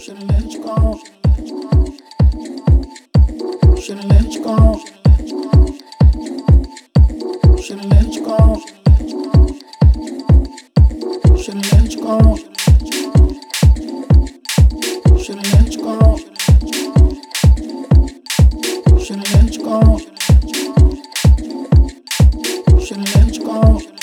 Shouldn't let you go. Shouldn't let you go.